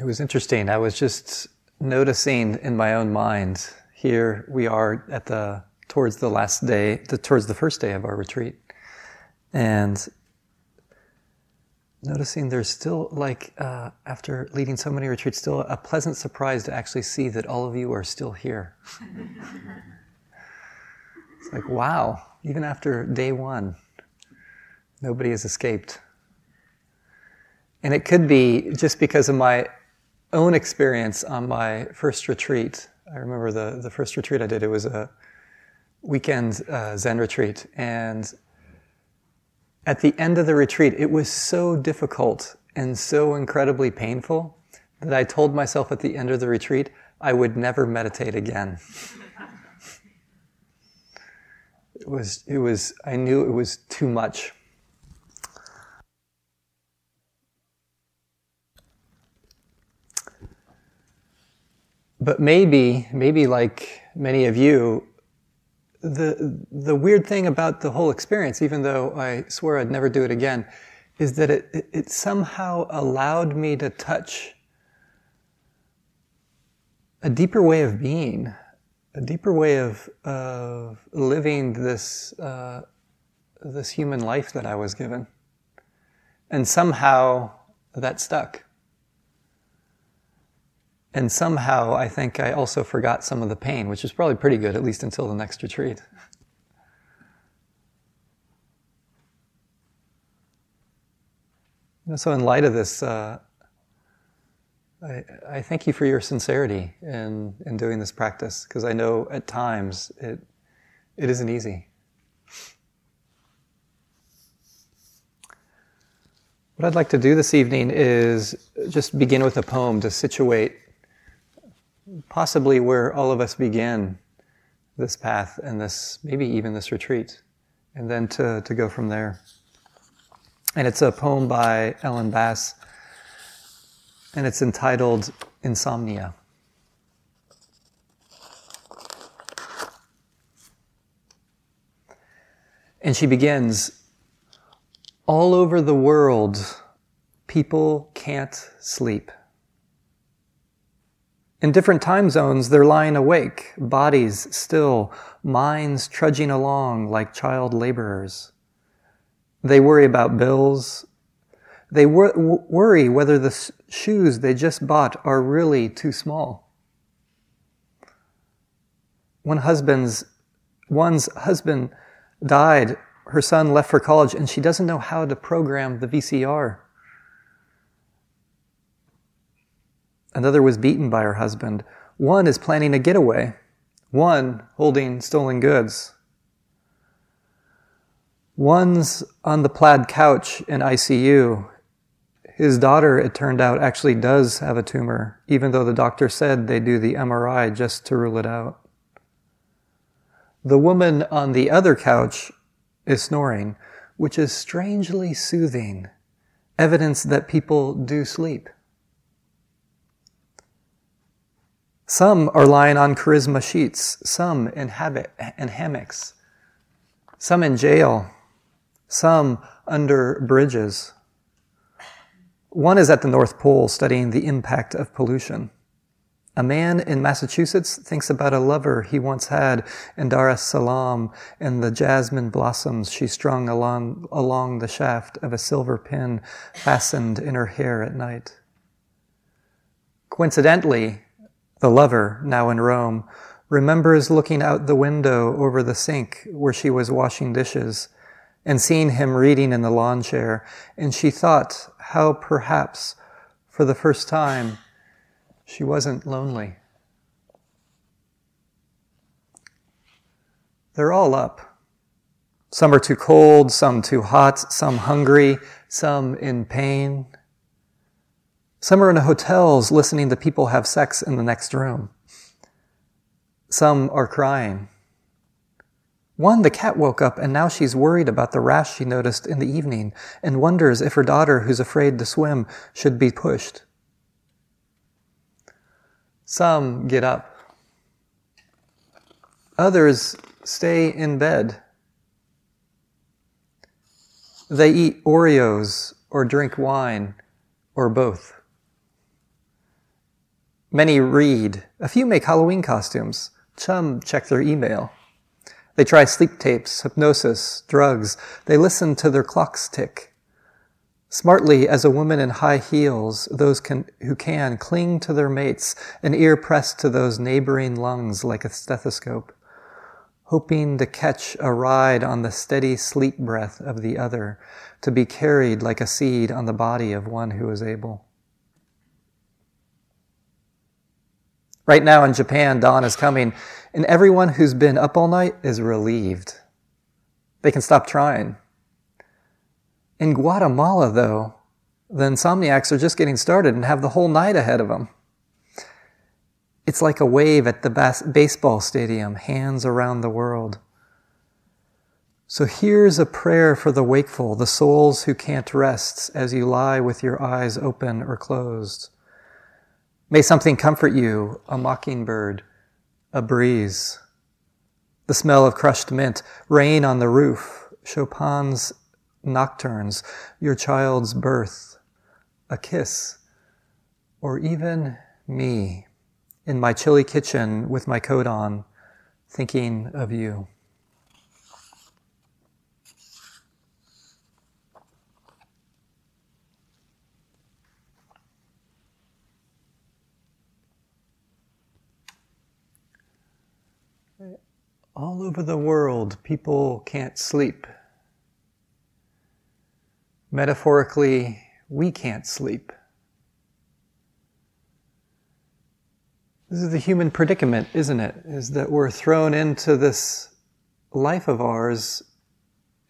It was interesting. I was just noticing in my own mind. Here we are at the towards the last day, the, towards the first day of our retreat, and noticing there's still like uh, after leading so many retreats, still a pleasant surprise to actually see that all of you are still here. it's like wow, even after day one, nobody has escaped. And it could be just because of my own experience on my first retreat. I remember the, the first retreat I did, it was a weekend uh, Zen retreat. And at the end of the retreat, it was so difficult and so incredibly painful that I told myself at the end of the retreat I would never meditate again. it was, it was, I knew it was too much. But maybe, maybe like many of you, the, the weird thing about the whole experience, even though I swore I'd never do it again, is that it, it, somehow allowed me to touch a deeper way of being, a deeper way of, of living this, uh, this human life that I was given. And somehow that stuck. And somehow I think I also forgot some of the pain, which is probably pretty good, at least until the next retreat. So, in light of this, uh, I, I, thank you for your sincerity in, in doing this practice, because I know at times it, it isn't easy. What I'd like to do this evening is just begin with a poem to situate possibly where all of us begin this path and this, maybe even this retreat, and then to, to go from there. And it's a poem by Ellen Bass, and it's entitled Insomnia. And she begins All over the world, people can't sleep. In different time zones, they're lying awake, bodies still, minds trudging along like child laborers. They worry about bills. They wor- worry whether the shoes they just bought are really too small. One husband's, one's husband died, her son left for college, and she doesn't know how to program the VCR. Another was beaten by her husband. One is planning a getaway. One holding stolen goods. One's on the plaid couch in ICU. His daughter, it turned out, actually does have a tumor, even though the doctor said they do the MRI just to rule it out. The woman on the other couch is snoring, which is strangely soothing, evidence that people do sleep. Some are lying on charisma sheets, some in, habit, in hammocks, some in jail, some under bridges. One is at the North Pole studying the impact of pollution. A man in Massachusetts thinks about a lover he once had in Dar es Salaam and the jasmine blossoms she strung along, along the shaft of a silver pin fastened in her hair at night. Coincidentally, the lover, now in Rome, remembers looking out the window over the sink where she was washing dishes and seeing him reading in the lawn chair, and she thought how perhaps for the first time she wasn't lonely. They're all up. Some are too cold, some too hot, some hungry, some in pain, some are in hotels listening to people have sex in the next room. Some are crying. One, the cat woke up and now she's worried about the rash she noticed in the evening and wonders if her daughter, who's afraid to swim, should be pushed. Some get up. Others stay in bed. They eat Oreos or drink wine or both. Many read. A few make Halloween costumes. Some check their email. They try sleep tapes, hypnosis, drugs. They listen to their clocks tick. Smartly, as a woman in high heels, those can, who can cling to their mates, an ear pressed to those neighboring lungs like a stethoscope, hoping to catch a ride on the steady sleep breath of the other, to be carried like a seed on the body of one who is able. Right now in Japan, dawn is coming, and everyone who's been up all night is relieved. They can stop trying. In Guatemala, though, the insomniacs are just getting started and have the whole night ahead of them. It's like a wave at the bas- baseball stadium, hands around the world. So here's a prayer for the wakeful, the souls who can't rest as you lie with your eyes open or closed. May something comfort you, a mockingbird, a breeze, the smell of crushed mint, rain on the roof, Chopin's nocturnes, your child's birth, a kiss, or even me in my chilly kitchen with my coat on, thinking of you. All over the world, people can't sleep Metaphorically, we can't sleep. This is the human predicament, isn't it? Is that we're thrown into this life of ours,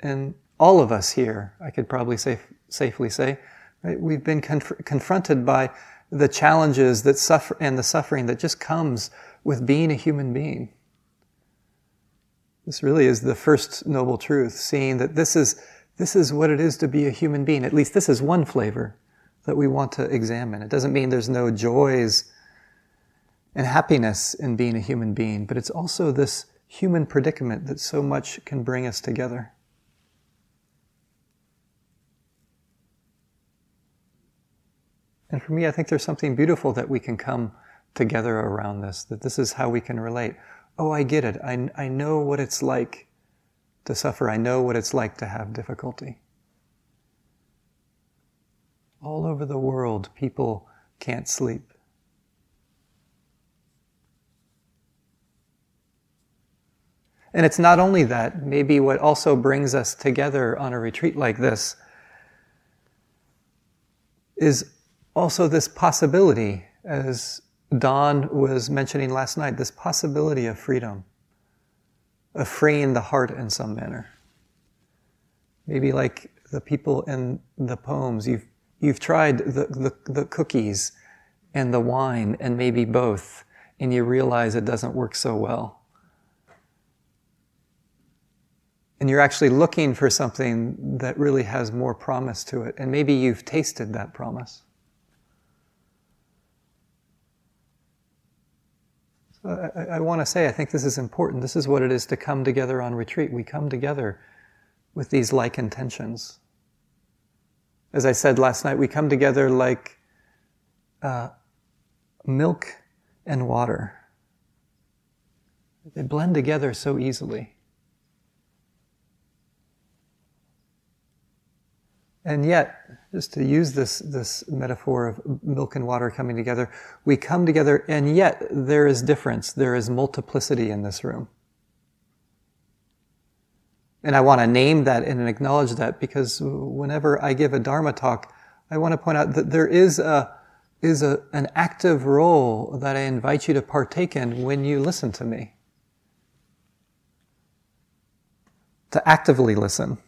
and all of us here, I could probably say, safely say, right? We've been conf- confronted by the challenges that suffer and the suffering that just comes with being a human being. This really is the first noble truth, seeing that this is this is what it is to be a human being. At least this is one flavor that we want to examine. It doesn't mean there's no joys and happiness in being a human being, but it's also this human predicament that so much can bring us together. And for me, I think there's something beautiful that we can come together around this, that this is how we can relate. Oh, I get it. I, I know what it's like to suffer. I know what it's like to have difficulty. All over the world, people can't sleep. And it's not only that, maybe what also brings us together on a retreat like this is also this possibility, as Don was mentioning last night, this possibility of freedom of freeing the heart in some manner. Maybe like the people in the poems, you've, you've tried the, the, the cookies and the wine and maybe both, and you realize it doesn't work so well. And you're actually looking for something that really has more promise to it, and maybe you've tasted that promise. I, I want to say, I think this is important. This is what it is to come together on retreat. We come together with these like intentions. As I said last night, we come together like uh, milk and water. They blend together so easily. And yet, just to use this, this metaphor of milk and water coming together, we come together and yet there is difference. There is multiplicity in this room. And I want to name that and acknowledge that because whenever I give a Dharma talk, I want to point out that there is a, is a, an active role that I invite you to partake in when you listen to me. To actively listen.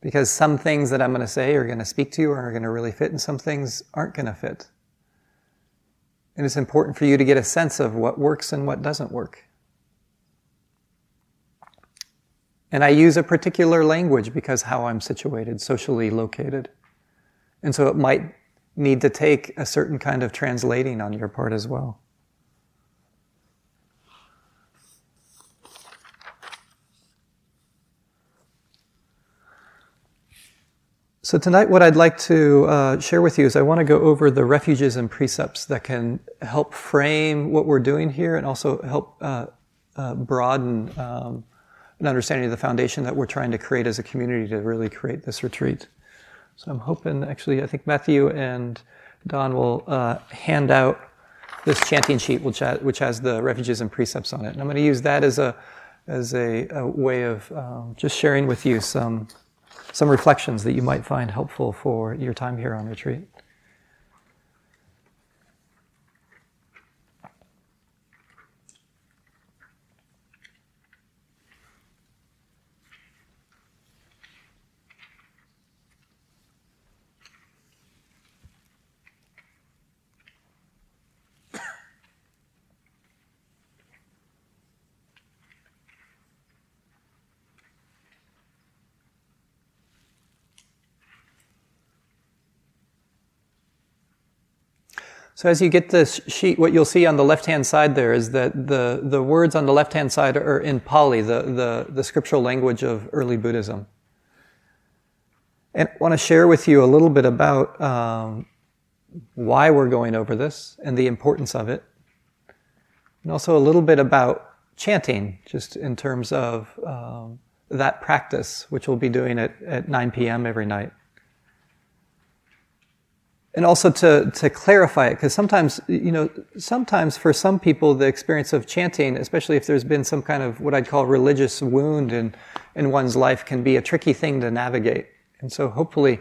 Because some things that I'm going to say are going to speak to you or are going to really fit, and some things aren't going to fit. And it's important for you to get a sense of what works and what doesn't work. And I use a particular language because how I'm situated, socially located. And so it might need to take a certain kind of translating on your part as well. So, tonight, what I'd like to uh, share with you is I want to go over the refuges and precepts that can help frame what we're doing here and also help uh, uh, broaden um, an understanding of the foundation that we're trying to create as a community to really create this retreat. So, I'm hoping, actually, I think Matthew and Don will uh, hand out this chanting sheet, which has, which has the refuges and precepts on it. And I'm going to use that as a, as a, a way of um, just sharing with you some some reflections that you might find helpful for your time here on retreat. So as you get this sheet, what you'll see on the left-hand side there is that the, the words on the left-hand side are in Pali, the, the, the scriptural language of early Buddhism. And I want to share with you a little bit about um, why we're going over this and the importance of it. And also a little bit about chanting, just in terms of um, that practice, which we'll be doing at, at 9 p.m. every night and also to, to clarify it, because sometimes, you know, sometimes for some people, the experience of chanting, especially if there's been some kind of what I'd call religious wound in, in one's life, can be a tricky thing to navigate. And so hopefully,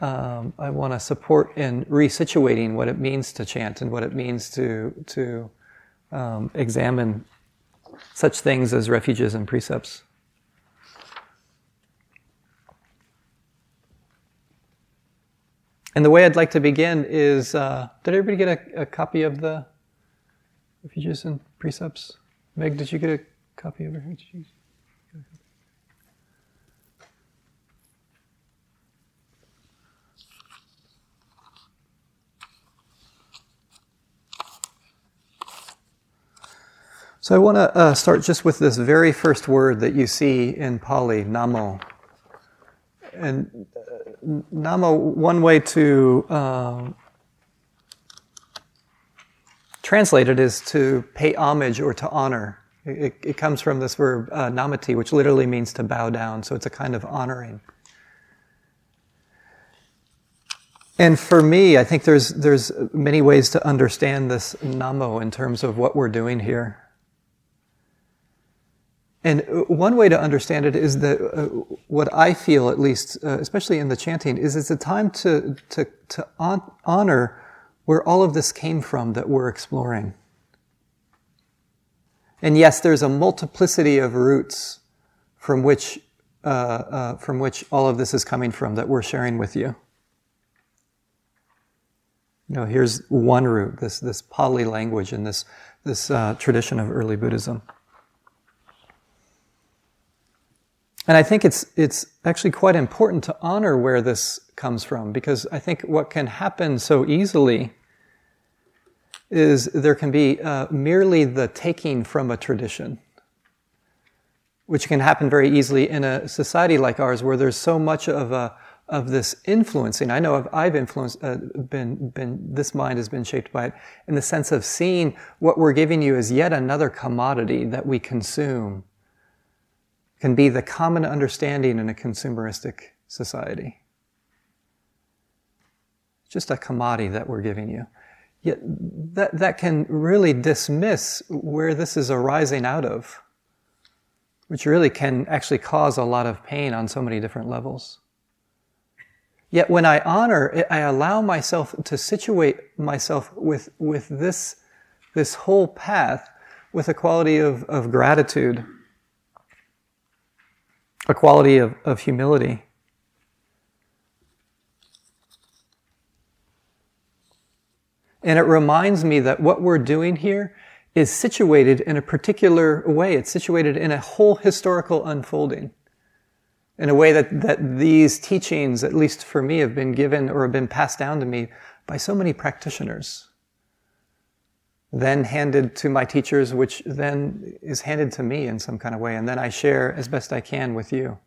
um, I want to support in resituating what it means to chant and what it means to, to um, examine such things as refuges and precepts. And the way I'd like to begin is uh, did everybody get a, a, copy of the refuges and precepts? Meg, did you get a copy of it? So I want to uh, start just with this very first word that you see in Pali, namo. And Nama, one way to uh, translate it is to pay homage or to honor. It, it comes from this verb uh, namati, which literally means to bow down. So it's a kind of honoring. And for me, I think there's there's many ways to understand this namo in terms of what we're doing here. And uh, one way to understand it is that uh, what I feel, at least, uh, especially in the chanting, is it's a time to, to, to on- honor where all of this came from that we're exploring. And yes, there's a multiplicity of roots from which, uh, uh, from which all of this is coming from that we're sharing with you. You know, here's one root, this, this Pali language and this, this uh, tradition of early Buddhism. And I think it's, it's actually quite important to honor where this comes from because I think what can happen so easily is there can be uh, merely the taking from a tradition, which can happen very easily in a society like ours where there's so much of a of this influencing. I know I've, I've influenced, uh, been, been, this mind has been shaped by it in the sense of seeing what we're giving you as yet another commodity that we consume can be the common understanding in a consumeristic society. Just a commodity that we're giving you. Yet that, that can really dismiss where this is arising out of, which really can actually cause a lot of pain on so many different levels. Yet when I honor, I allow myself to situate myself with, with this, this whole path with a quality of, of gratitude a quality of, of humility. And it reminds me that what we're doing here is situated in a particular way. It's situated in a whole historical unfolding. In a way that, that these teachings, at least for me, have been given or have been passed down to me by so many practitioners then handed to my teachers, which then is handed to me in some kind of way, and then I share as best I can with you.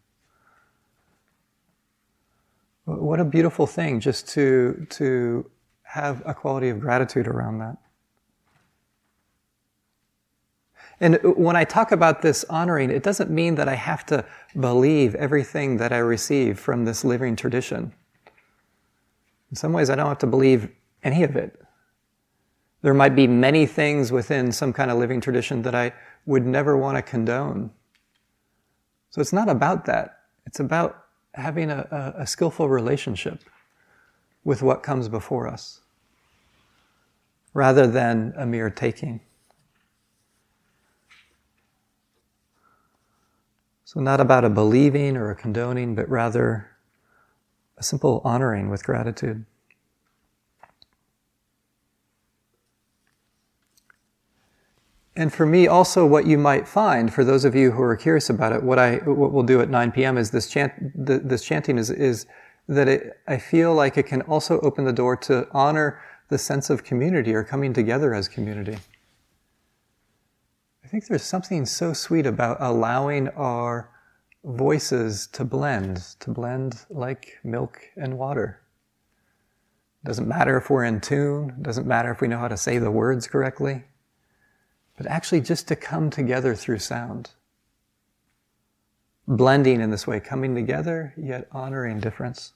What a beautiful thing just to, to have a quality of gratitude around that. And when I talk about this honoring, it doesn't mean that I have to believe everything that I receive from this living tradition. In some ways, I don't have to believe any of it. There might be many things within some kind of living tradition that I would never want to condone. So it's not about that. It's about having a, a, a skillful relationship with what comes before us rather than a mere taking. So, not about a believing or a condoning, but rather a simple honoring with gratitude. And for me, also, what you might find, for those of you who are curious about it, what I what we'll do at 9 p.m. is this chant. This chanting is is that it, I feel like it can also open the door to honor the sense of community or coming together as community. I think there's something so sweet about allowing our voices to blend, to blend like milk and water. Doesn't matter if we're in tune, doesn't matter if we know how to say the words correctly, but actually just to come together through sound. Blending in this way, coming together, yet honoring difference.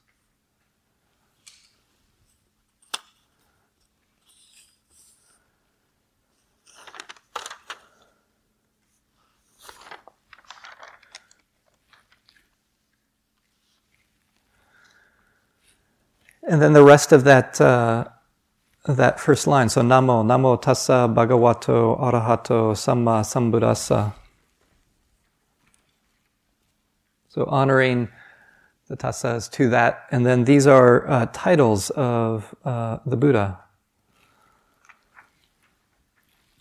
And then the rest of that, uh, that first line. So Namo, Namo Tassa Bhagavato Arahato Samma Sambuddhassa. So honoring the tassas to that. And then these are uh, titles of uh, the Buddha.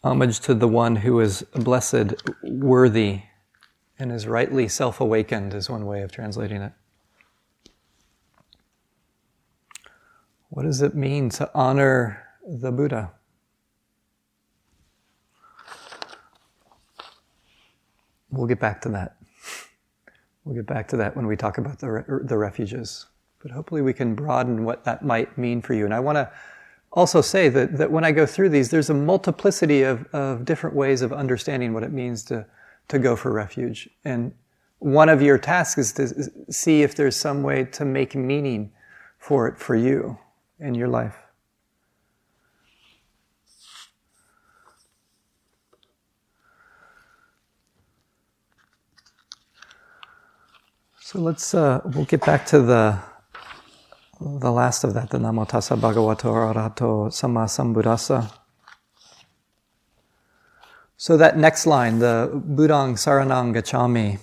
Homage to the one who is blessed, worthy, and is rightly self awakened, is one way of translating it. What does it mean to honor the Buddha? We'll get back to that. We'll get back to that when we talk about the, re- the refuges. But hopefully, we can broaden what that might mean for you. And I want to also say that, that when I go through these, there's a multiplicity of, of different ways of understanding what it means to, to go for refuge. And one of your tasks is to see if there's some way to make meaning for it for you in your life. So let's uh, we'll get back to the the last of that, the Namo Tassa Bhagavato Arahato Samma Sambuddhassa. So that next line, the Buddhang Saranang Gacchami.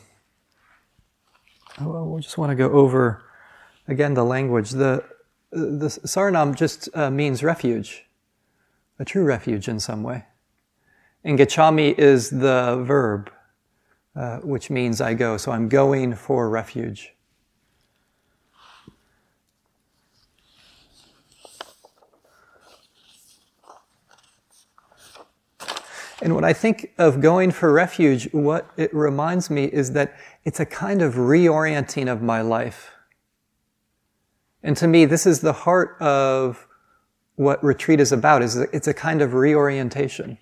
Oh, we just want to go over again the language. The the saranam just uh, means refuge, a true refuge in some way. And gacchami is the verb, uh, which means I go. So I'm going for refuge. And when I think of going for refuge, what it reminds me is that it's a kind of reorienting of my life. And to me, this is the heart of what retreat is about, is it's a kind of reorientation.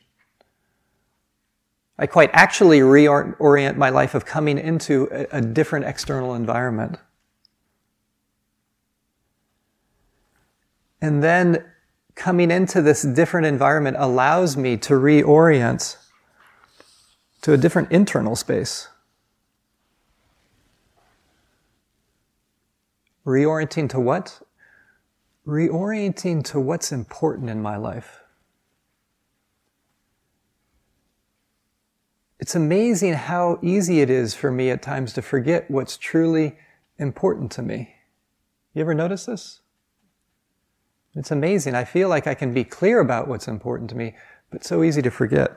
I quite actually reorient my life of coming into a, a different external environment. And then coming into this different environment allows me to reorient to a different internal space. Reorienting to what? Reorienting to what's important in my life. It's amazing how easy it is for me at times to forget what's truly important to me. You ever notice this? It's amazing. I feel like I can be clear about what's important to me, but so easy to forget.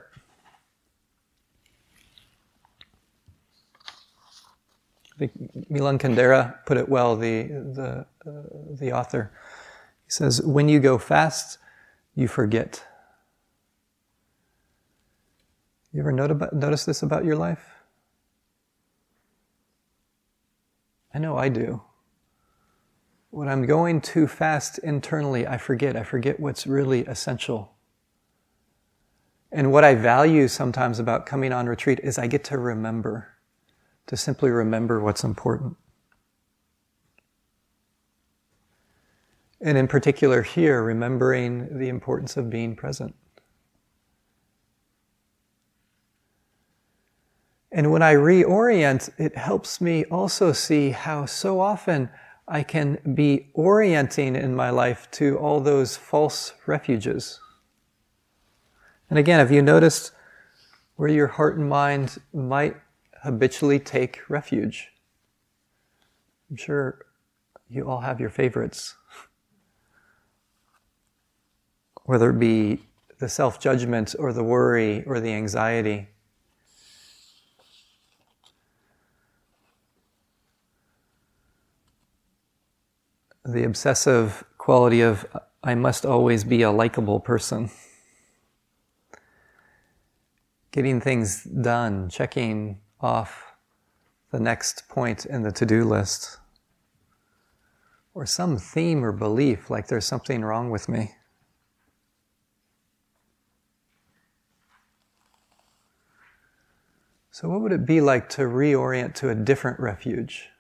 I think Milan Kundera put it well, the, the, uh, the author. He says, When you go fast, you forget. You ever notice this about your life? I know I do. when I'm going too fast internally, I forget. I forget what's really essential. And what I value sometimes about coming on retreat is I get to remember, to simply remember what's important. And in particular, here, remembering the importance of being present. And when I reorient, it helps me also see how so often I can be orienting in my life to all those false refuges. And again, have you noticed where your heart and mind might habitually take refuge? I'm sure you all have your favorites. Whether it be the self judgment or the worry or the anxiety. The obsessive quality of I must always be a likable person. Getting things done, checking off the next point in the to do list, or some theme or belief like there's something wrong with me. So, what would it be like to reorient to a different refuge?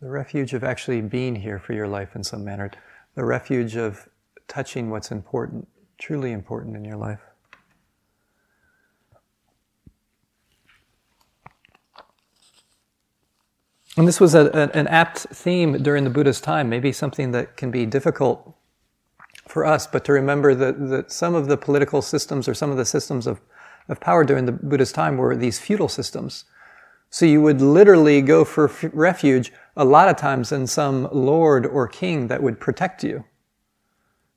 The refuge of actually being here for your life in some manner, the refuge of touching what's important, truly important in your life. And this was a, a, an apt theme during the Buddha's time, maybe something that can be difficult for us, but to remember that, that some of the political systems or some of the systems of, of power during the Buddha's time were these feudal systems. So you would literally go for f- refuge a lot of times in some lord or king that would protect you.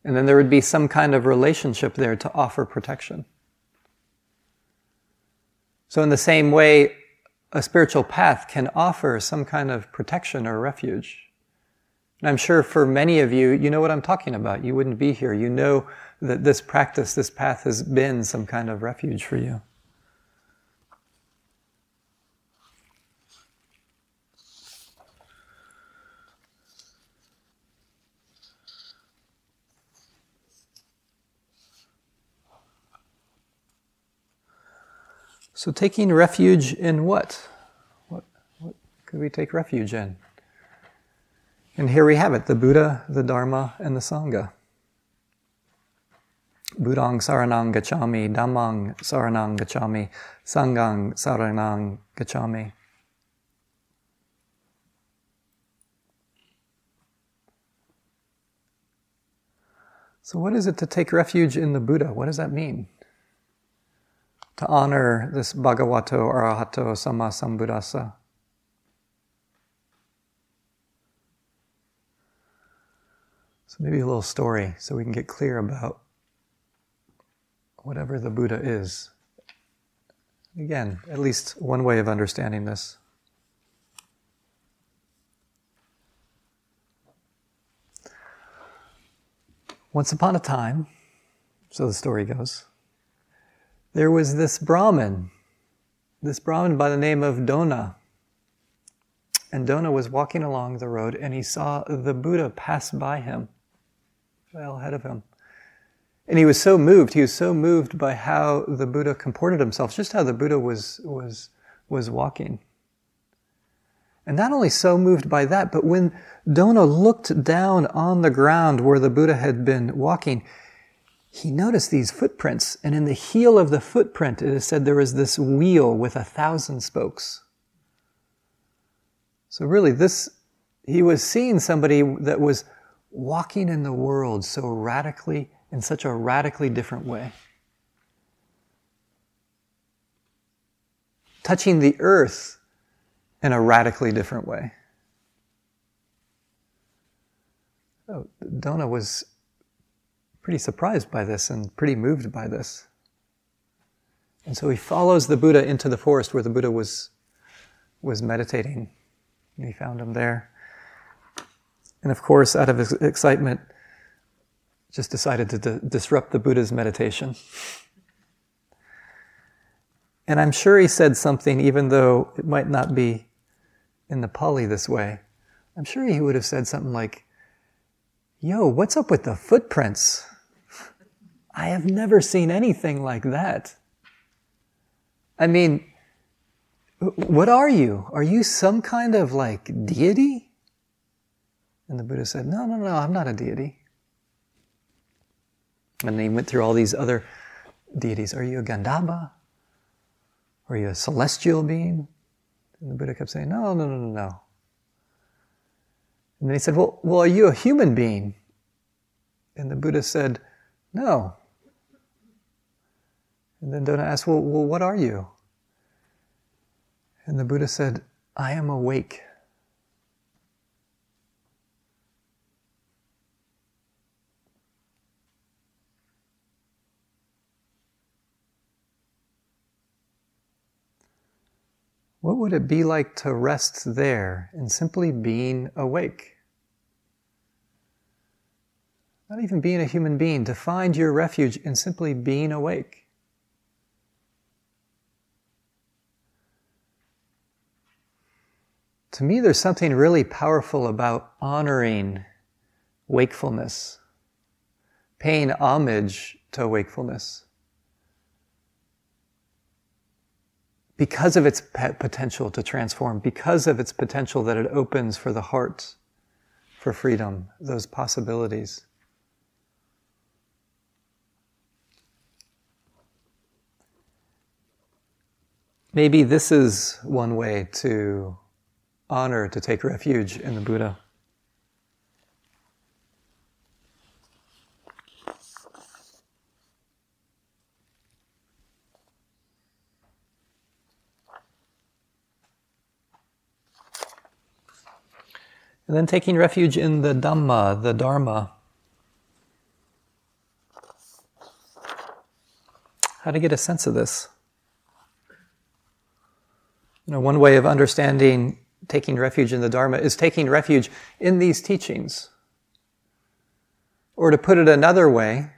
And then there would be some kind of relationship there to offer protection. So, in the same way, a spiritual path can offer some kind of protection or refuge. And I'm sure for many of you, you know what I'm talking about. You wouldn't be here. You know that this practice, this path has been some kind of refuge for you. So, taking refuge in what? What, what could we take refuge in? And here we have it the Buddha, the Dharma, and the Sangha. Buddhang saranang gacchami, Dhammang saranang gacchami, Sanghang saranang gacchami. So, what is it to take refuge in the Buddha? What does that mean? To honor this Bhagavato Arahato Samma Sambuddhassa. So maybe a little story so we can get clear about whatever the Buddha is. Again, at least one way of understanding this. Once upon a time, so the story goes, there was this Brahmin, this Brahmin by the name of Dona. And Dona was walking along the road and he saw the Buddha pass by him, well ahead of him. And he was so moved, he was so moved by how the Buddha comported himself, just how the Buddha was, was, was walking. And not only so moved by that, but when Dona looked down on the ground where the Buddha had been walking, he noticed these footprints, and in the heel of the footprint, it is said there was this wheel with a thousand spokes. So, really, this, he was seeing somebody that was walking in the world so radically, in such a radically different way. Touching the earth in a radically different way. Oh, Dona was pretty surprised by this and pretty moved by this. And so he follows the Buddha into the forest where the Buddha was, was meditating. And he found him there. And of course, out of his excitement, just decided to d- disrupt the Buddha's meditation. And I'm sure he said something, even though it might not be in the Pali this way. I'm sure he would have said something like, Yo, what's up with the footprints? I have never seen anything like that. I mean, what are you? Are you some kind of like deity? And the Buddha said, No, no, no, I'm not a deity. And then he went through all these other deities. Are you a Gandhabba? Are you a celestial being? And the Buddha kept saying, No, no, no, no, no. And then he said, Well, well are you a human being? And the Buddha said, No. And then Dona asked, Well, well what are you? And the Buddha said, I am awake. What would it be like to rest there in simply being awake? Not even being a human being, to find your refuge in simply being awake. To me, there's something really powerful about honoring wakefulness, paying homage to wakefulness. Because of its potential to transform, because of its potential that it opens for the heart for freedom, those possibilities. Maybe this is one way to honor, to take refuge in the Buddha. And then taking refuge in the Dhamma, the Dharma. How to get a sense of this? You know, one way of understanding taking refuge in the Dharma is taking refuge in these teachings. Or to put it another way,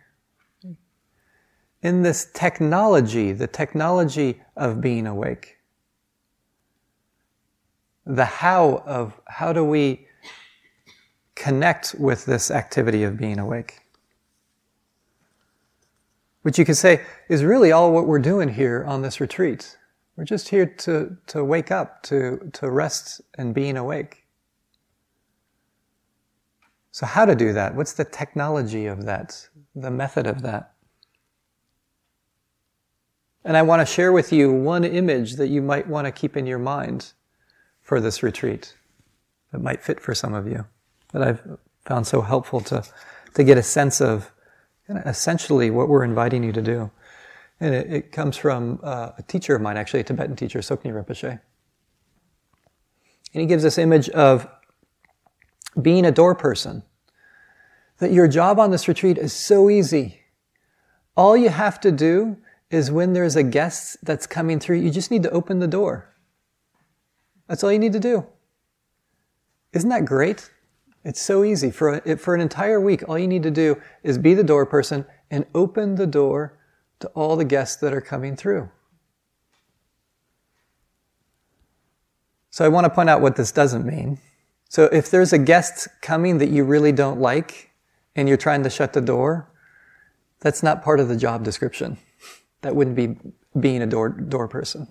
in this technology, the technology of being awake. The how of how do we connect with this activity of being awake? Which you could say is really all what we're doing here on this retreat. We're just here to, to wake up, to, to rest and being awake. So, how to do that? What's the technology of that? The method of that? And I want to share with you one image that you might want to keep in your mind for this retreat that might fit for some of you, that I've found so helpful to, to get a sense of essentially what we're inviting you to do. And it, it comes from uh, a teacher of mine, actually, a Tibetan teacher, Tsoknyi Rinpoche. And he gives this image of being a door person. That your job on this retreat is so easy. All you have to do is when there's a guest that's coming through, you just need to open the door. That's all you need to do. Isn't that great? It's so easy. For, a, for an entire week, all you need to do is be the door person and open the door to all the guests that are coming through. So I want to point out what this doesn't mean. So if there's a guest coming that you really don't like and you're trying to shut the door, that's not part of the job description. That wouldn't be being a door, door person.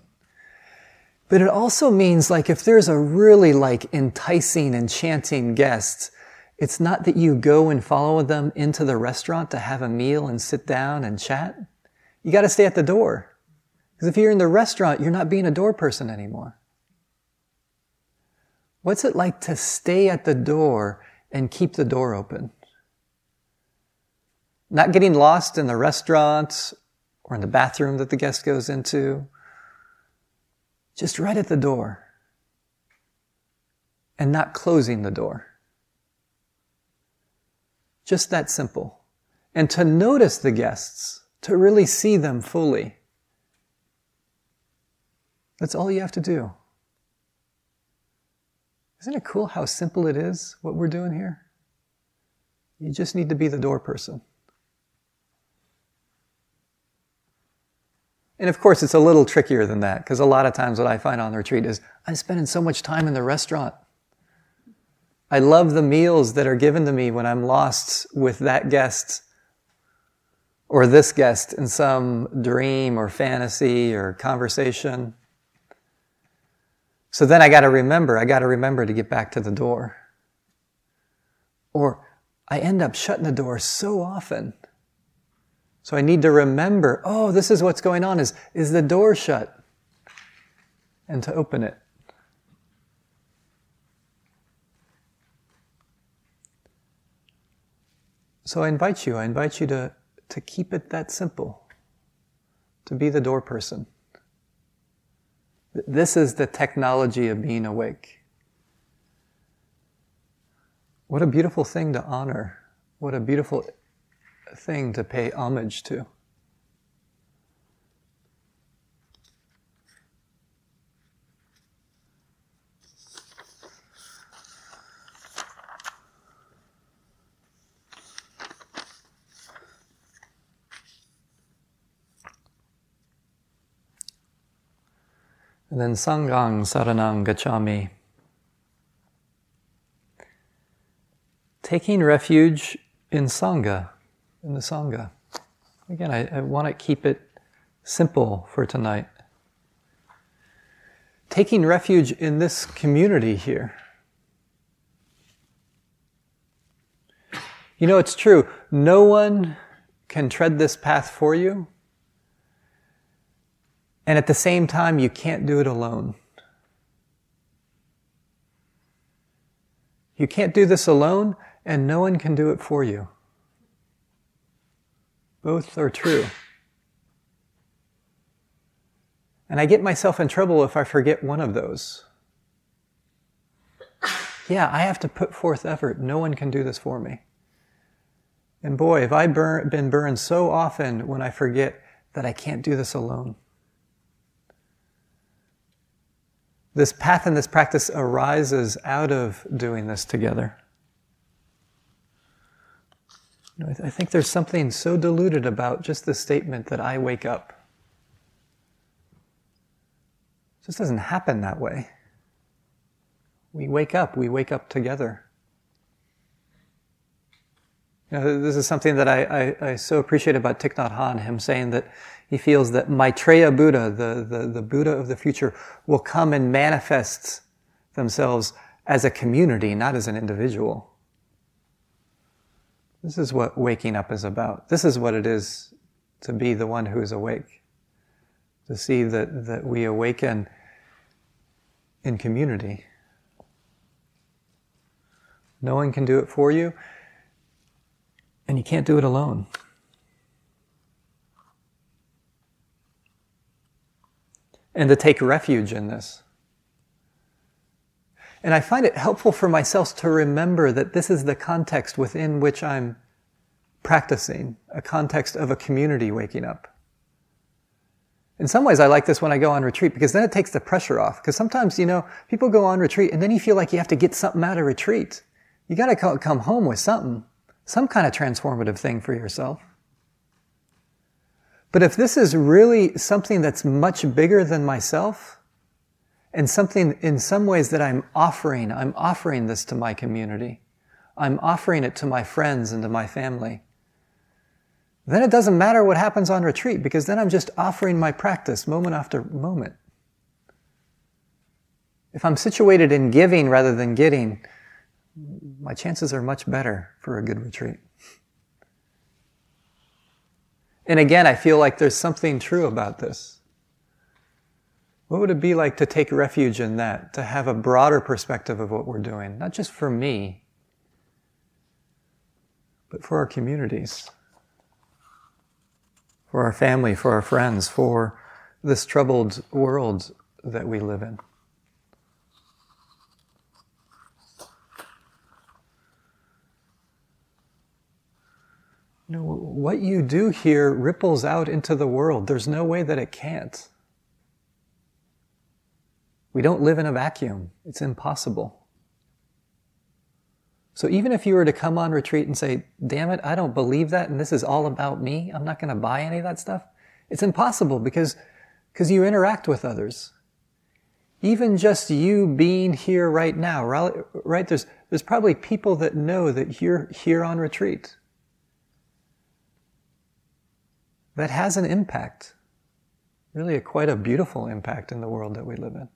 But it also means like if there's a really like enticing, enchanting guest, it's not that you go and follow them into the restaurant to have a meal and sit down and chat. You got to stay at the door. Because if you're in the restaurant, you're not being a door person anymore. What's it like to stay at the door and keep the door open? Not getting lost in the restaurant or in the bathroom that the guest goes into. Just right at the door. And not closing the door. Just that simple. And to notice the guests to really see them fully. That's all you have to do. Isn't it cool how simple it is, what we're doing here? You just need to be the door person. And of course, it's a little trickier than that, because a lot of times what I find on the retreat is I'm spending so much time in the restaurant. I love the meals that are given to me when I'm lost with that guest or this guest in some dream or fantasy or conversation. So then I got to remember, I got to remember to get back to the door. Or I end up shutting the door so often. So I need to remember, oh, this is what's going on is, is the door shut? And to open it. So I invite you, I invite you to, to keep it that simple, to be the door person. This is the technology of being awake. What a beautiful thing to honor. What a beautiful thing to pay homage to. And then Sanghang Saranang Gacchami. Taking refuge in Sangha, in the Sangha. Again, I, I want to keep it simple for tonight. Taking refuge in this community here. You know, it's true. No one can tread this path for you. And at the same time, you can't do it alone. You can't do this alone, and no one can do it for you. Both are true. And I get myself in trouble if I forget one of those. Yeah, I have to put forth effort. No one can do this for me. And boy, have I been burned so often when I forget that I can't do this alone. This path and this practice arises out of doing this together. You know, I, th- I think there's something so diluted about just the statement that I wake up. It just doesn't happen that way. We wake up, we wake up together. You know, this is something that I, I, I so appreciate about Thich Nhat Hanh, him saying that he feels that Maitreya Buddha, the, the, the Buddha of the future, will come and manifest themselves as a community, not as an individual. This is what waking up is about. This is what it is to be the one who is awake. To see that, that we awaken in community. No one can do it for you. And you can't do it alone. And to take refuge in this. And I find it helpful for myself to remember that this is the context within which I'm practicing, a context of a community waking up. In some ways, I like this when I go on retreat because then it takes the pressure off. Because sometimes, you know, people go on retreat and then you feel like you have to get something out of retreat. You got to come home with something some kind of transformative thing for yourself. But if this is really something that's much bigger than myself, and something in some ways that I'm offering, I'm offering this to my community, I'm offering it to my friends and to my family, then it doesn't matter what happens on retreat because then I'm just offering my practice moment after moment. If I'm situated in giving rather than getting, my chances are much better for a good retreat. And again, I feel like there's something true about this. What would it be like to take refuge in that, to have a broader perspective of what we're doing, not just for me, but for our communities, for our family, for our friends, for this troubled world that we live in? You know, what you do here ripples out into the world. There's no way that it can't. We don't live in a vacuum. It's impossible. So even if you were to come on retreat and say, damn it, I don't believe that and this is all about me, I'm not going to buy any of that stuff, it's impossible because, because you interact with others. even just you being here right now, right? There's, there's probably people that know that you're here on retreat. That has an impact, really a, quite a beautiful impact in the world that we live in.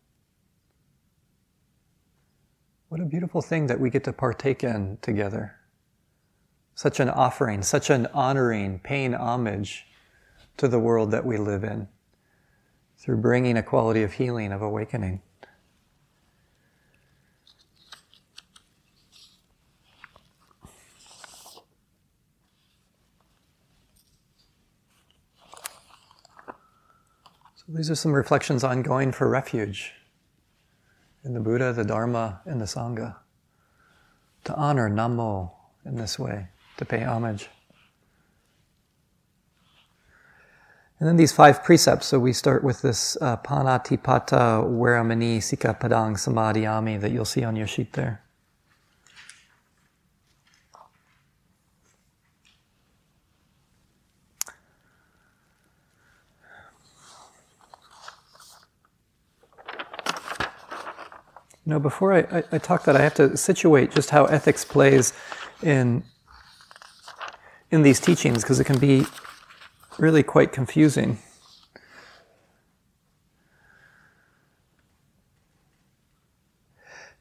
What a beautiful thing that we get to partake in together. Such an offering, such an honoring, paying homage to the world that we live in through bringing a quality of healing, of awakening. These are some reflections on going for refuge in the Buddha, the Dharma, and the Sangha. To honor Namo in this way, to pay homage. And then these five precepts. So we start with this uh, panatipata veramani sikapadang samadhiyami that you'll see on your sheet there. You know, before I, I, I, talk that, I have to situate just how ethics plays in in these teachings because it can be really quite confusing.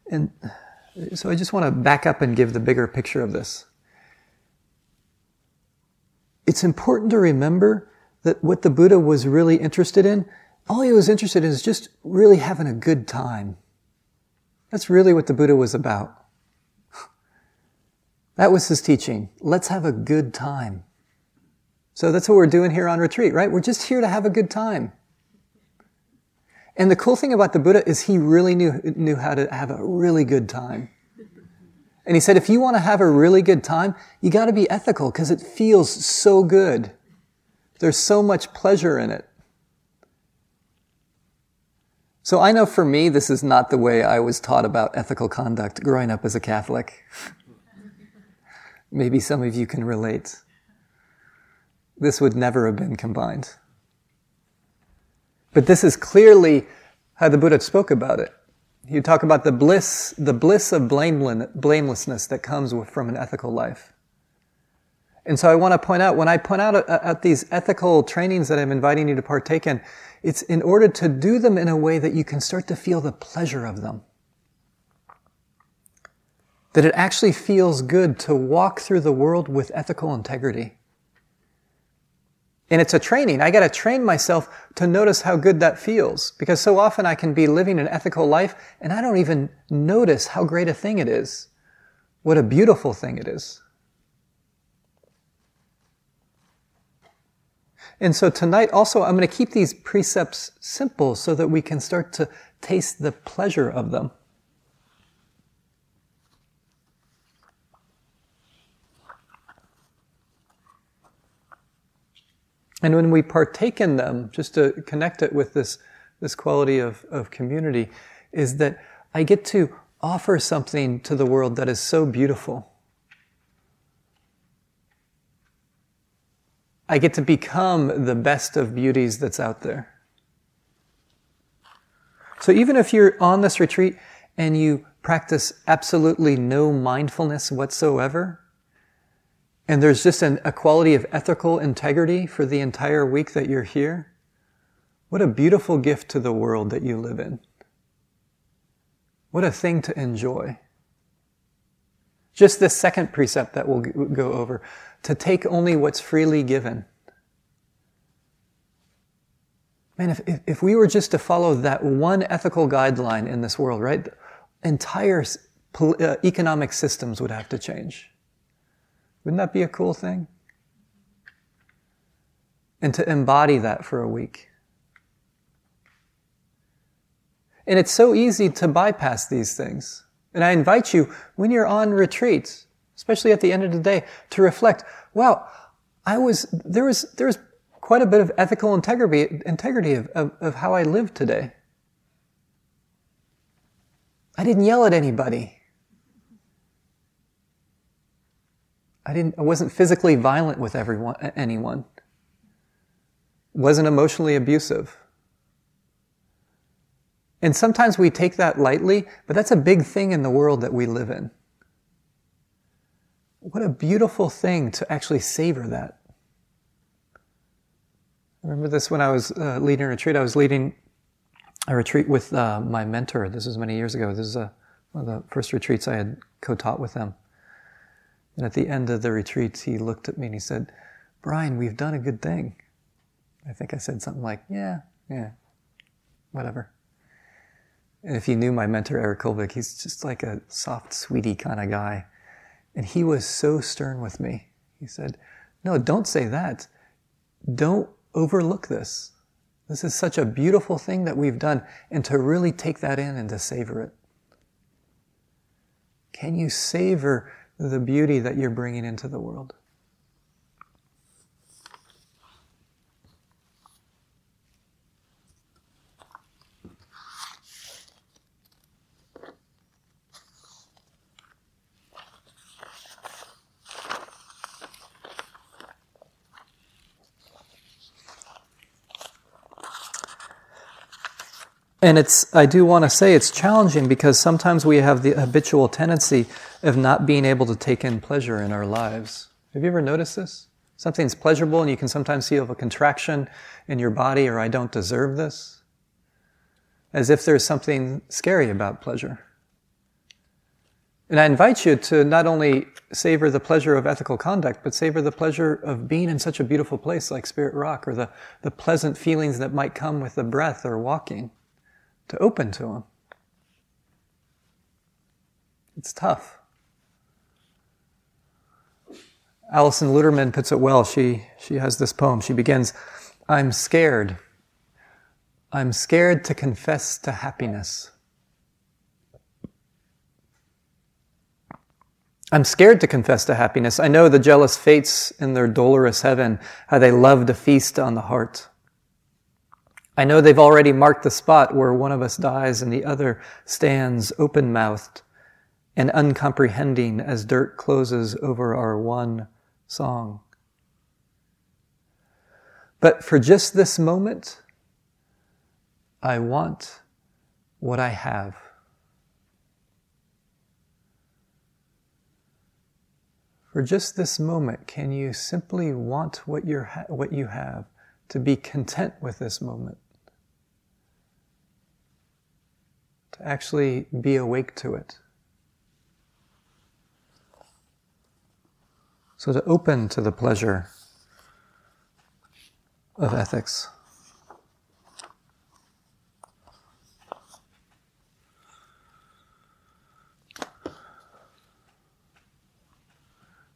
And so I just want to back up and give the bigger picture of this. It's important to remember that what the Buddha was really interested in, all he was interested in is just really having a good time. That's really what the Buddha was about. That was his teaching. Let's have a good time. So that's what we're doing here on retreat, right? We're just here to have a good time. And the cool thing about the Buddha is he really knew, knew how to have a really good time. And he said, if you want to have a really good time, you got to be ethical because it feels so good. There's so much pleasure in it. So I know for me, this is not the way I was taught about ethical conduct growing up as a Catholic. Maybe some of you can relate this would never have been combined. But this is clearly how the Buddha spoke about it. He would talk about the bliss, the bliss of blamelessness that comes from an ethical life. And so I want to point out, when I point out uh, at these ethical trainings that I'm inviting you to partake in, it's in order to do them in a way that you can start to feel the pleasure of them. That it actually feels good to walk through the world with ethical integrity. And it's a training. I got to train myself to notice how good that feels because so often I can be living an ethical life and I don't even notice how great a thing it is. What a beautiful thing it is. And so tonight also I'm going to keep these precepts simple so that we can start to taste the pleasure of them. And when we partake in them, just to connect it with this, this quality of, of community, is that I get to offer something to the world that is so beautiful. I get to become the best of beauties that's out there. So even if you're on this retreat and you practice absolutely no mindfulness whatsoever, and there's just an, a quality of ethical integrity for the entire week that you're here. What a beautiful gift to the world that you live in. What a thing to enjoy. Just this second precept that we'll go over to take only what's freely given. Man, if, if, if we were just to follow that one ethical guideline in this world, right, entire uh, economic systems would have to change. Wouldn't that be a cool thing? And to embody that for a week. And it's so easy to bypass these things. And I invite you, when you're on retreat, especially at the end of the day, to reflect, wow, I was, there was, there was quite a bit of ethical integrity, integrity of, of, of how I lived today. I didn't yell at anybody. I didn't, I wasn't physically violent with everyone, anyone. Wasn't emotionally abusive. And sometimes we take that lightly, but that's a big thing in the world that we live in. What a beautiful thing to actually savor that. I remember this when I was uh, leading a retreat. I was leading a retreat with uh, my mentor. This was many years ago. This is uh, one of the first retreats I had co taught with him. And at the end of the retreat, he looked at me and he said, Brian, we've done a good thing. I think I said something like, yeah, yeah, whatever. And if you knew my mentor, Eric Kolvig, he's just like a soft, sweetie kind of guy. And he was so stern with me. He said, No, don't say that. Don't overlook this. This is such a beautiful thing that we've done, and to really take that in and to savor it. Can you savor the beauty that you're bringing into the world? And it's, I do want to say it's challenging because sometimes we have the habitual tendency of not being able to take in pleasure in our lives. Have you ever noticed this? Something's pleasurable and you can sometimes feel a contraction in your body or I don't deserve this. As if there's something scary about pleasure. And I invite you to not only savor the pleasure of ethical conduct, but savor the pleasure of being in such a beautiful place like Spirit Rock or the, the pleasant feelings that might come with the breath or walking to open to Him. It's tough. Alison Luterman puts it well. She, she has this poem. She begins I'm scared. I'm scared to confess to happiness. I'm scared to confess to happiness. I know the jealous fates in their dolorous heaven, how they love to feast on the heart. I know they've already marked the spot where one of us dies and the other stands open mouthed and uncomprehending as dirt closes over our one song. But for just this moment, I want what I have. For just this moment, can you simply want what, you ha- what you have, to be content with this moment? to actually be awake to it. So, to open to the pleasure of ethics.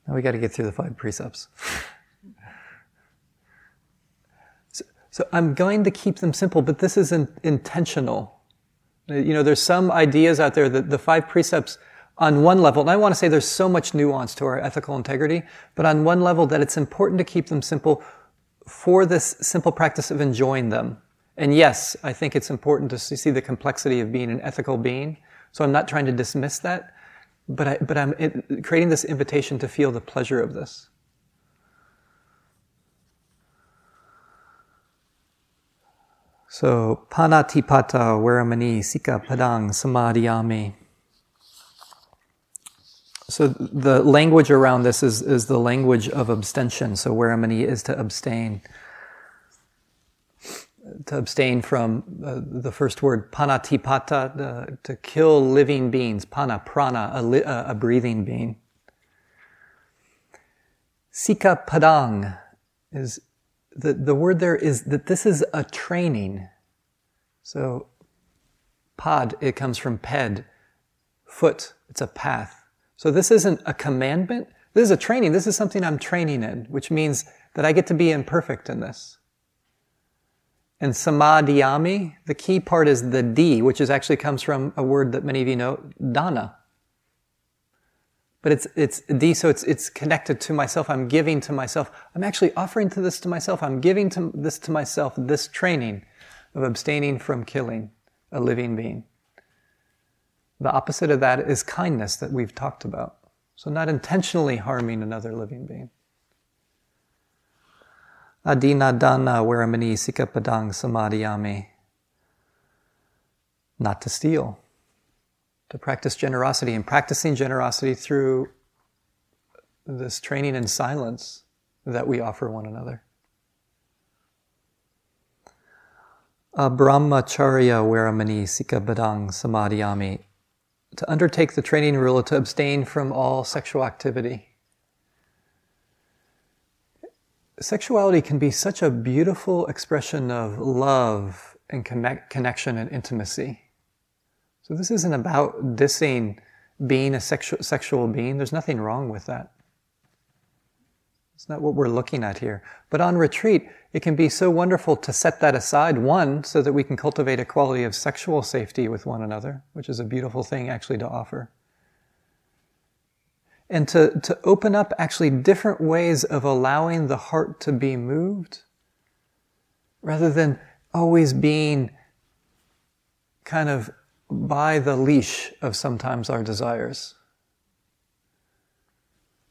Now we got to get through the five precepts. so, I'm going to keep them simple, but this is not intentional. Uh, you know, there's some ideas out there that the five precepts on one level, and I want to say there's so much nuance to our ethical integrity, but on one level that it's important to keep them simple for this simple practice of enjoying them. And yes, I think it's important to see the complexity of being an ethical being. So I'm not trying to dismiss that, but I, but I'm creating this invitation to feel the pleasure of this. So, panatipata veramani sika padang samadhiyami. So the language around this is, is the language of abstention. So veramani is to abstain. To abstain from uh, the first word panatipata, uh, to kill living beings. Pana, prana, a, li- uh, a breathing being. Sika padang is the, the word there is that this is a training. So, pod, it comes from ped, foot, it's a path. So, this isn't a commandment, this is a training. This is something I'm training in, which means that I get to be imperfect in this. And samadhiyami, the key part is the D, which is actually comes from a word that many of you know, dana but it's it's so it's it's connected to myself. I'm giving to myself. I'm actually offering to this to myself. I'm giving to this to myself. This training of abstaining from killing a living being. The opposite of that is kindness that we've talked about. So not intentionally harming another living being. Adinnadana veramani sikapadang samadhiyami. not to steal, to practice generosity, and practicing generosity through this training in silence that we offer one another. A Brahmacharya Veramani Sikkhapadang Samadhiyami. To undertake the training rule to abstain from all sexual activity. Sexuality can be such a beautiful expression of love and connect, connection and intimacy. So, this isn't about dissing being a sexual, sexual being. There's nothing wrong with that. It's not what we're looking at here. But on retreat, it can be so wonderful to set that aside, one, so that we can cultivate a quality of sexual safety with one another, which is a beautiful thing actually to offer. And to, to open up actually different ways of allowing the heart to be moved, rather than always being kind of by the leash of sometimes our desires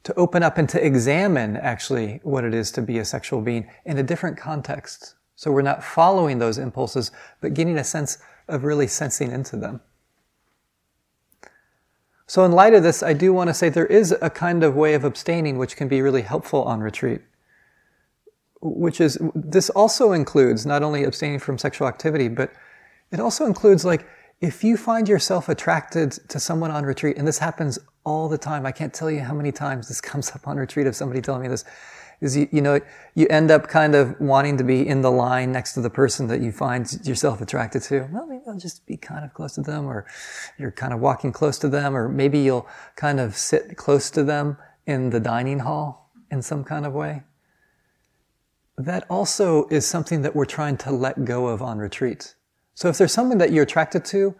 to open up and to examine actually what it is to be a sexual being in a different context. So we're not following those impulses, but getting a sense of really sensing into them. So, in light of this, I do want to say there is a kind of way of abstaining which can be really helpful on retreat. Which is, this also includes not only abstaining from sexual activity, but it also includes like if you find yourself attracted to someone on retreat, and this happens all the time, I can't tell you how many times this comes up on retreat of somebody telling me this, is you, you know, you end up kind of wanting to be in the line next to the person that you find yourself attracted to. Well, maybe I'll just be kind of close to them, or you're kind of walking close to them, or maybe you'll kind of sit close to them in the dining hall in some kind of way. That also is something that we're trying to let go of on retreat. So if there's someone that you're attracted to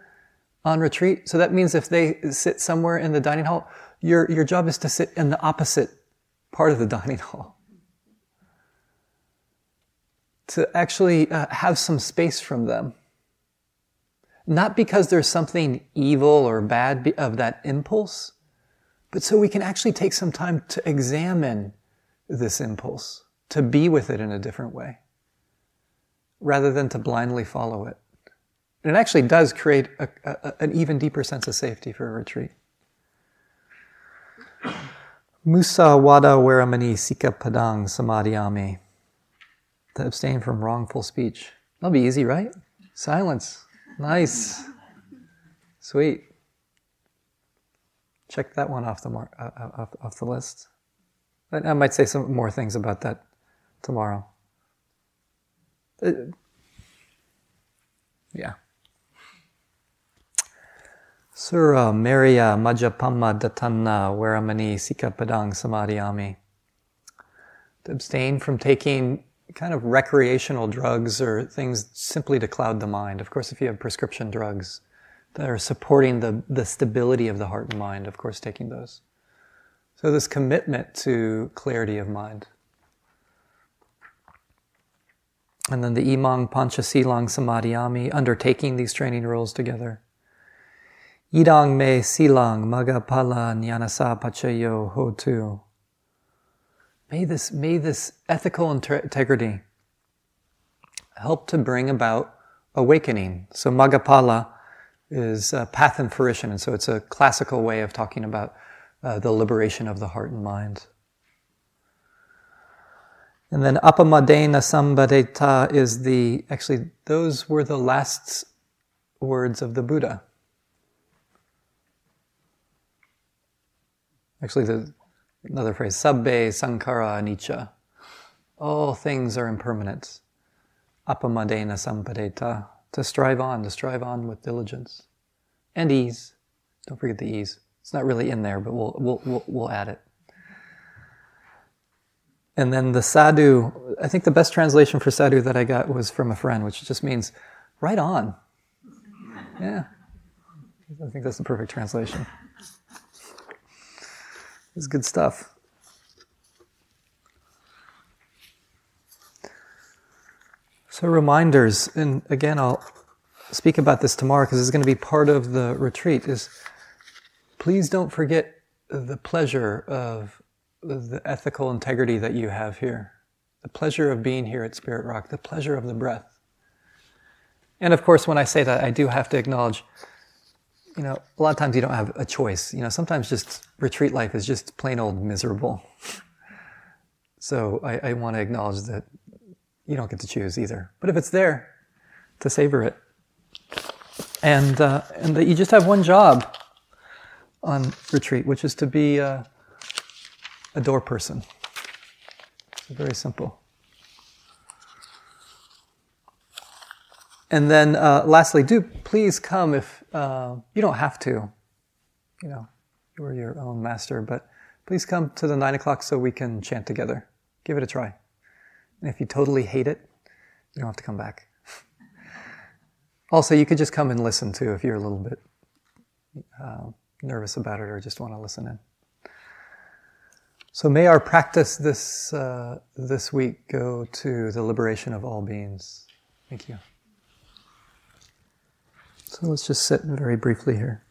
on retreat, so that means if they sit somewhere in the dining hall, your, your job is to sit in the opposite part of the dining hall. To actually uh, have some space from them. Not because there's something evil or bad of that impulse, but so we can actually take some time to examine this impulse, to be with it in a different way, rather than to blindly follow it. And it actually does create a, a, an even deeper sense of safety for a retreat. Musa wada weramani sika padang samadhiyami. To abstain from wrongful speech. That'll be easy, right? Silence. Nice. Sweet. Check that one off the, mar- uh, uh off, off the list. I might say some more things about that tomorrow. Uh, yeah. Sura Maria Majapama Datanna Veramani Sikkhapadang Samadhiyami. To abstain from taking kind of recreational drugs or things simply to cloud the mind. Of course, if you have prescription drugs that are supporting the, the stability of the heart and mind, of course, taking those. So, this commitment to clarity of mind. And then the Imang Panchasilang Samadhiyami, undertaking these training rules together. Idang me silang maggaphala nyanasa paccayo hotu. May this, may this ethical integrity help to bring about awakening. So Maggaphala is path and fruition, and so it's a classical way of talking about uh, the liberation of the heart and mind. And then Appamadena Sampadetha is the, actually, those were the last words of the Buddha. Actually, there's another phrase, sabbe sankhara anicca. All things are impermanent. Appamadena sampadetha. To strive on, to strive on with diligence. And ease. Don't forget the ease. It's not really in there, but we'll, we'll, we'll, we'll add it. And then the sadhu, I think the best translation for sadhu that I got was from a friend, which just means right on. Yeah. I think that's the perfect translation. It's good stuff. So, reminders, and again, I'll speak about this tomorrow because it's going to be part of the retreat, is please don't forget the pleasure of the ethical integrity that you have here, the pleasure of being here at Spirit Rock, the pleasure of the breath. And of course, when I say that, I do have to acknowledge, you know, a lot of times you don't have a choice. You know, sometimes just retreat life is just plain old miserable. so I, I want to acknowledge that you don't get to choose either. But if it's there, to savor it. And, uh, and that you just have one job on retreat, which is to be uh, a door person. Very simple. And then, uh, lastly, do please come if uh, you don't have to. You know, you are your own master, but please come to the nine o'clock so we can chant together. Give it a try. And if you totally hate it, you don't have to come back. also, you could just come and listen too if you're a little bit uh, nervous about it or just want to listen in. So may our practice this uh, this week go to the liberation of all beings. Thank you. So let's just sit very briefly here.